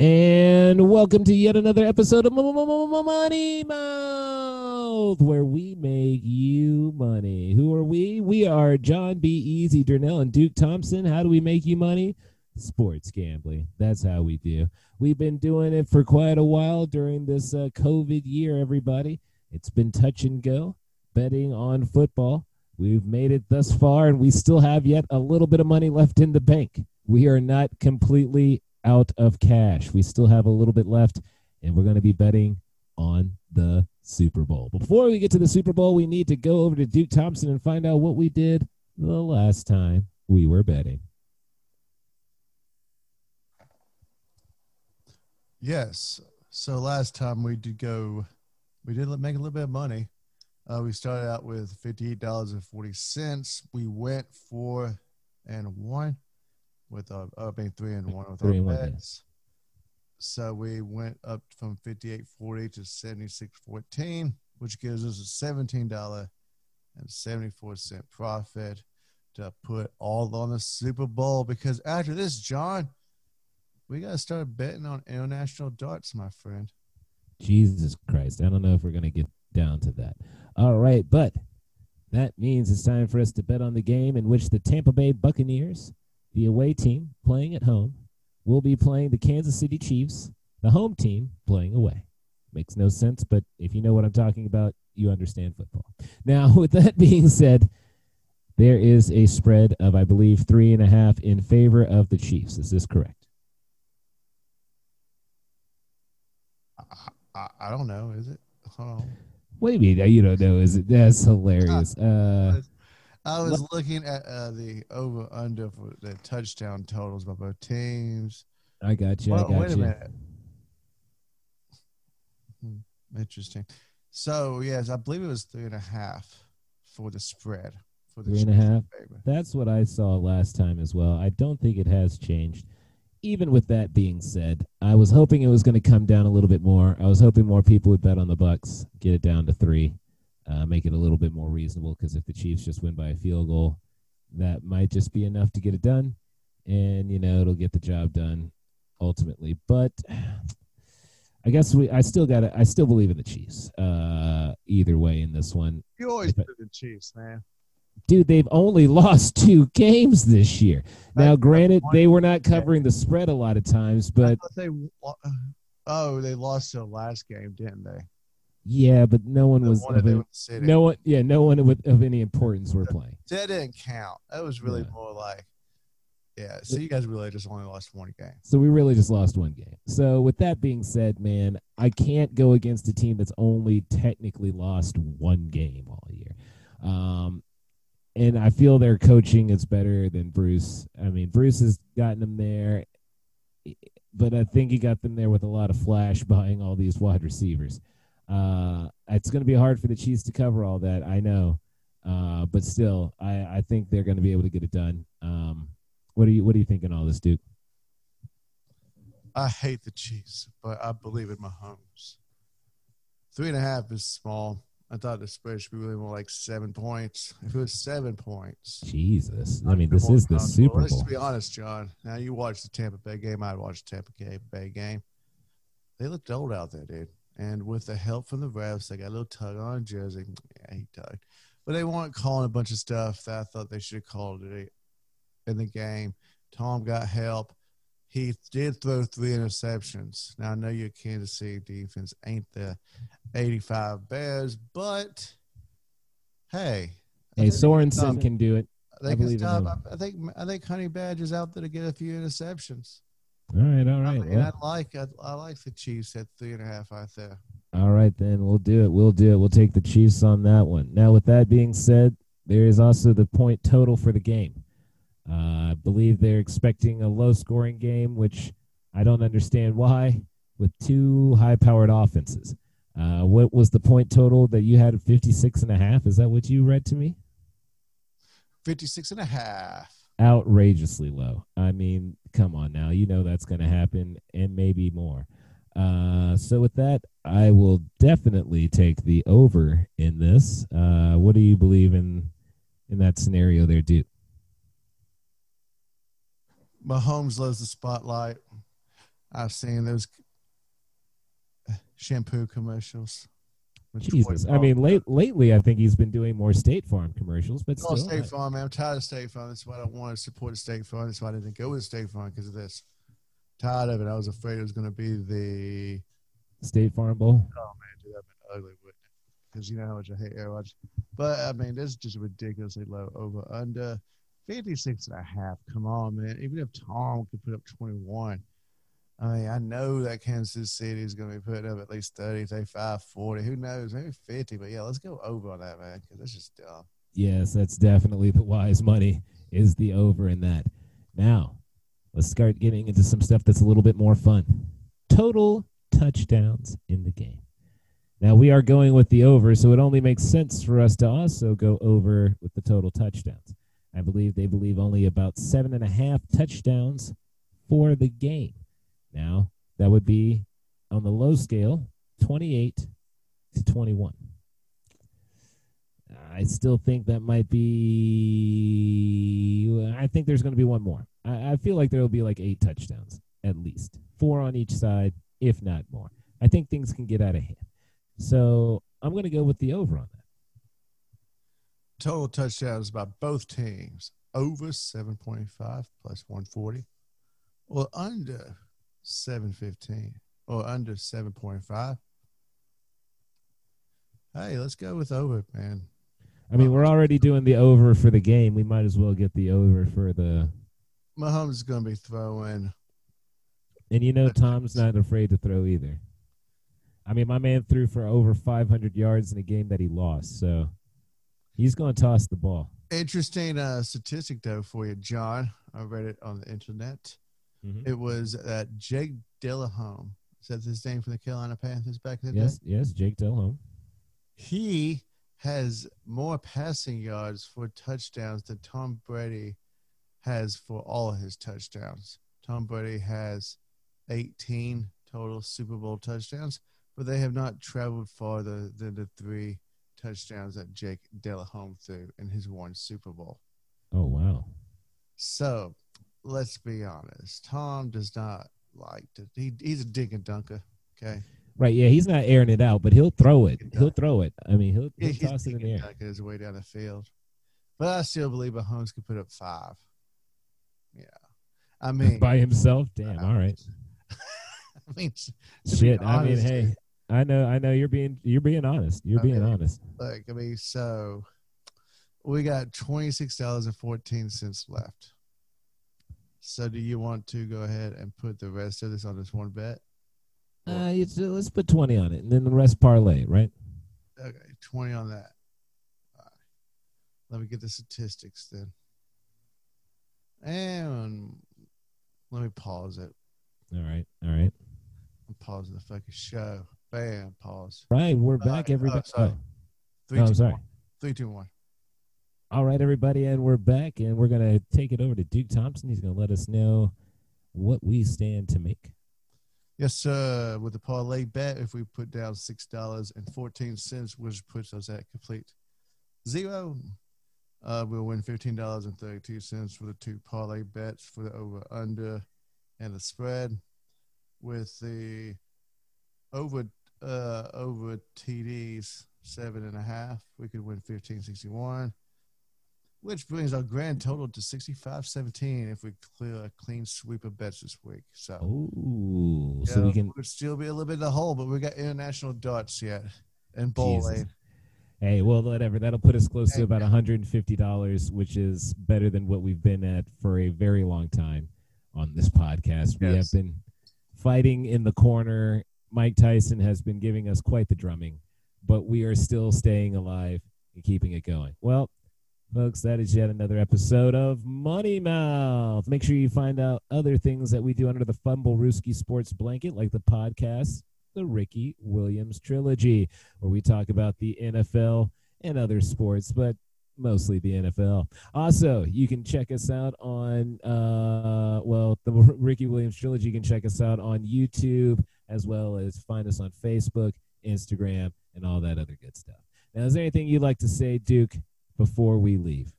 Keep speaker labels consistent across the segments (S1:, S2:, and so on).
S1: And welcome to yet another episode of Money Mouth, where we make you money. Who are we? We are John B. Easy Durnell and Duke Thompson. How do we make you money? Sports gambling. That's how we do. We've been doing it for quite a while during this uh, COVID year, everybody. It's been touch and go, betting on football. We've made it thus far, and we still have yet a little bit of money left in the bank. We are not completely out of cash. We still have a little bit left, and we're going to be betting on the Super Bowl. Before we get to the Super Bowl, we need to go over to Duke Thompson and find out what we did the last time we were betting.
S2: Yes. So last time we did go, we did make a little bit of money. Uh, we started out with fifty-eight dollars and forty cents. We went four and one with our uh, being three and one with
S1: Three
S2: our
S1: and one,
S2: bets. So we went up from fifty-eight forty to seventy-six fourteen, which gives us a seventeen dollar and seventy-four cent profit to put all on the Super Bowl. Because after this, John, we gotta start betting on international darts, my friend.
S1: Jesus Christ. I don't know if we're going to get down to that. All right, but that means it's time for us to bet on the game in which the Tampa Bay Buccaneers, the away team playing at home, will be playing the Kansas City Chiefs, the home team playing away. Makes no sense, but if you know what I'm talking about, you understand football. Now, with that being said, there is a spread of, I believe, three and a half in favor of the Chiefs. Is this correct?
S2: I, I don't know. Is it? Hold on.
S1: What do you mean? You don't know? Is it? That's hilarious. Uh,
S2: I was looking at uh, the over under for the touchdown totals by both teams.
S1: I got you. I got
S2: wait a
S1: you.
S2: minute. Hmm, Interesting. So yes, I believe it was three and a half for the spread. For the
S1: Three and a half?
S2: favor.
S1: That's what I saw last time as well. I don't think it has changed. Even with that being said, I was hoping it was going to come down a little bit more. I was hoping more people would bet on the Bucks, get it down to three, uh, make it a little bit more reasonable. Because if the Chiefs just win by a field goal, that might just be enough to get it done, and you know it'll get the job done ultimately. But I guess we, I still got I still believe in the Chiefs. Uh, either way in this one,
S2: You always
S1: If I-
S2: put the Chiefs, man.
S1: dude, they've only lost two games this year. Now, granted, they were not covering the spread a lot of times, but
S2: they. Oh, they lost the last game, didn't they?
S1: Yeah, but no one
S2: The
S1: was
S2: one
S1: of
S2: they
S1: any,
S2: went City.
S1: no one, yeah, no one with, of any importance were playing.
S2: that didn't count. That was really
S1: Yeah.
S2: more like, yeah. So you guys really just only lost one game.
S1: So we really just lost one game. So with that being said, man, I can't go against a team that's only technically lost one game all year. Um, and I feel their coaching is better than Bruce. I mean, Bruce has gotten them there, but I think he got them there with a lot of flash buying all these wide receivers. Uh, it's going to be hard for the Chiefs to cover all that. I know, uh, but still, I, I think they're going to be able to get it done. Um, what do you What do you think on all this, Duke?
S2: I hate the Chiefs, but I believe in Mahomes. Three and a half is small. I thought the spread should be really more like seven points. If it was seven points,
S1: Jesus. I mean, this is the. Super
S2: Let's
S1: Bowl.
S2: be honest, John. Now you watched the Tampa Bay game. I watched the Tampa Bay game. They looked old out there, dude. And with the help from the refs, they got a little tug on jersey. Yeah, he tugged. But they weren't calling a bunch of stuff that I thought they should have called it in the game. Tom got help. He did throw three interceptions. Now I know your Kansas City defense ain't the 85 Bears, but hey, I
S1: Hey,
S2: can
S1: Sorensen can do it. I
S2: can
S1: believe in
S2: stop. I, I think I think Honey Badge is out there to get a few interceptions.
S1: All right, all
S2: I mean,
S1: well,
S2: I like I, I like the Chiefs at three and a half out there.
S1: all right, then we'll do it. We'll do it. We'll take the Chiefs on that one. Now, with that being said, there is also the point total for the game. Uh, I believe they're expecting a low scoring game, which I don't understand why, with two high powered offenses. Uh, what was the point total that you had at 56 and a half? Is that what you read to me?
S2: 56 and a half.
S1: Outrageously low. I mean, come on now. You know that's going to happen and maybe more. Uh, so with that, I will definitely take the over in this. Uh, what do you believe in in that scenario there, Duke?
S2: Mahomes loves the spotlight. I've seen those shampoo commercials.
S1: Jesus, I mean, late lately, I think he's been doing more State Farm commercials, but still,
S2: State
S1: I-
S2: Farm, man. I'm tired of State Farm. That's why I don't want to support State Farm. That's why I didn't go with State Farm because of this. Tired of it. I was afraid it was going to be the
S1: State Farm Bowl.
S2: oh man, dude, that'd been ugly, wouldn't it? Because you know how much I hate AirWatch. But I mean, this is just ridiculously low over under 56 and a half. Come on, man. Even if Tom could put up 21. I mean, I know that Kansas City is going to be putting up at least 30, 35, 40. Who knows? Maybe 50. But yeah, let's go over on that, man, because that's just dumb.
S1: Yes, that's definitely the wise money is the over in that. Now, let's start getting into some stuff that's a little bit more fun. Total touchdowns in the game. Now we are going with the over, so it only makes sense for us to also go over with the total touchdowns. I believe they believe only about seven and a half touchdowns for the game. Now that would be on the low scale, twenty-eight to twenty-one. I still think that might be. I think there's going to be one more. I, I feel like there will be like eight touchdowns at least, four on each side, if not more. I think things can get out of hand. So I'm going to go with the over on that.
S2: Total touchdowns by both teams over 7.5 plus 140 or under 715 or under 7.5. Hey, let's go with over, man.
S1: I mean, we're already doing the over for the game. We might as well get the over for the.
S2: Mahomes is going to be throwing.
S1: And you know, Tom's not afraid to throw either. I mean, my man threw for over 500 yards in a game that he lost, so he's going to toss the ball.
S2: Interesting uh, statistic, though, for you, John. I read it on the internet.
S1: Mhm.
S2: It was that Jake Dillahome, is that his name for the Carolina Panthers back in the day?
S1: Yes, yes, Jake Delhomme.
S2: he has more passing yards for touchdowns than Tom Brady has for all of his touchdowns. Tom Brady has 18 total Super Bowl touchdowns, but they have not traveled farther than the three touchdowns that Jake Delahome threw in his one Super Bowl.
S1: Oh wow.
S2: So let's be honest. Tom does not like to, he, he's a dig and dunker. Okay.
S1: Right, yeah, he's not airing it out, but he'll throw it.
S2: He
S1: He'll throw it. I mean, he'll, he'll
S2: he's
S1: toss it in the air.
S2: his way down the field. But I still believe Mahomes could put up five. Yeah. I mean,
S1: By himself? Damn, all right.
S2: I mean,
S1: Shit. I mean, hey, I know I know you're being you're being honest. You're being honest.
S2: Like, I mean, so we got $26.14 left. So do you want to go ahead and put the rest of this on this one bet?
S1: Uh, it's, uh, let's put 20 on it and then the rest parlay, right?
S2: Okay, 20 on that. All right. Let me get the statistics then. And let me pause it.
S1: All right. All right.
S2: I'm pausing the fucking show. Bam, pause.
S1: Right, we're back everybody.
S2: sorry.
S1: oh.
S2: Three,
S1: Oh, I'm
S2: two,
S1: sorry.
S2: one. Three, two, one.
S1: All right, everybody, and we're back, and we're gonna take it over to Duke Thompson. He's gonna let us know what we stand to make.
S2: Yes, sir. With the parlay bet, if we put down six dollars and fourteen cents, which puts us at complete zero, uh, we'll win fifteen dollars and thirty-two cents for the two parlay bets for the over under and the spread. With the over uh, over TDs seven and a half, we could win fifteen sixty-one, which brings our grand total to sixty-five seventeen if we clear a clean sweep of bets this week. So.
S1: Oh, so we
S2: Yeah,
S1: can.
S2: would still be a little bit in the hole, but we got international darts yet and bowling.
S1: Hey, well, whatever. That'll put us close to about $150, which is better than what we've been at for a very long time on this podcast. We have been fighting in the corner. Mike Tyson has been giving us quite the drumming, but we are still staying alive and keeping it going. Well, folks, that is yet another episode of Money Mouth. Make sure you find out other things that we do under the Fumble Rooski Sports blanket, like the podcast, the Ricky Williams trilogy, where we talk about the NFL and other sports, but mostly the NFL. Also, you can check us out on, uh, well, the Ricky Williams trilogy. You can check us out on YouTube as well as find us on Facebook, Instagram, and all that other good stuff. Now, is there anything you'd like to say, Duke, before we leave?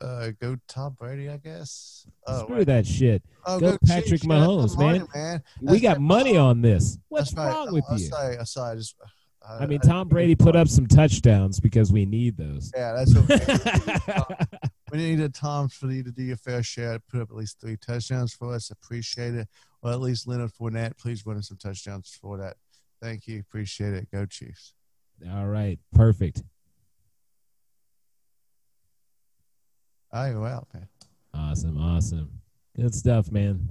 S2: Uh, go Tom Brady, I guess. Oh,
S1: Screw
S2: wait.
S1: that shit.
S2: oh
S1: go Patrick
S2: Chiefs.
S1: Mahomes, man.
S2: man.
S1: we got
S2: right.
S1: money on this. What's
S2: right.
S1: wrong with
S2: I'm
S1: you?
S2: sorry. I'm sorry. I just.
S1: I mean, Tom Brady put up some touchdowns because we need those.
S2: Yeah, that's what we need. we needed Tom for you to do your fair share. Put up at least three touchdowns for us. Appreciate it. Well, at least Leonard Fournette, please win us some touchdowns for that. Thank you. Appreciate it. Go Chiefs.
S1: All right, perfect.
S2: Right, we're man.
S1: Awesome, awesome. Good stuff, man.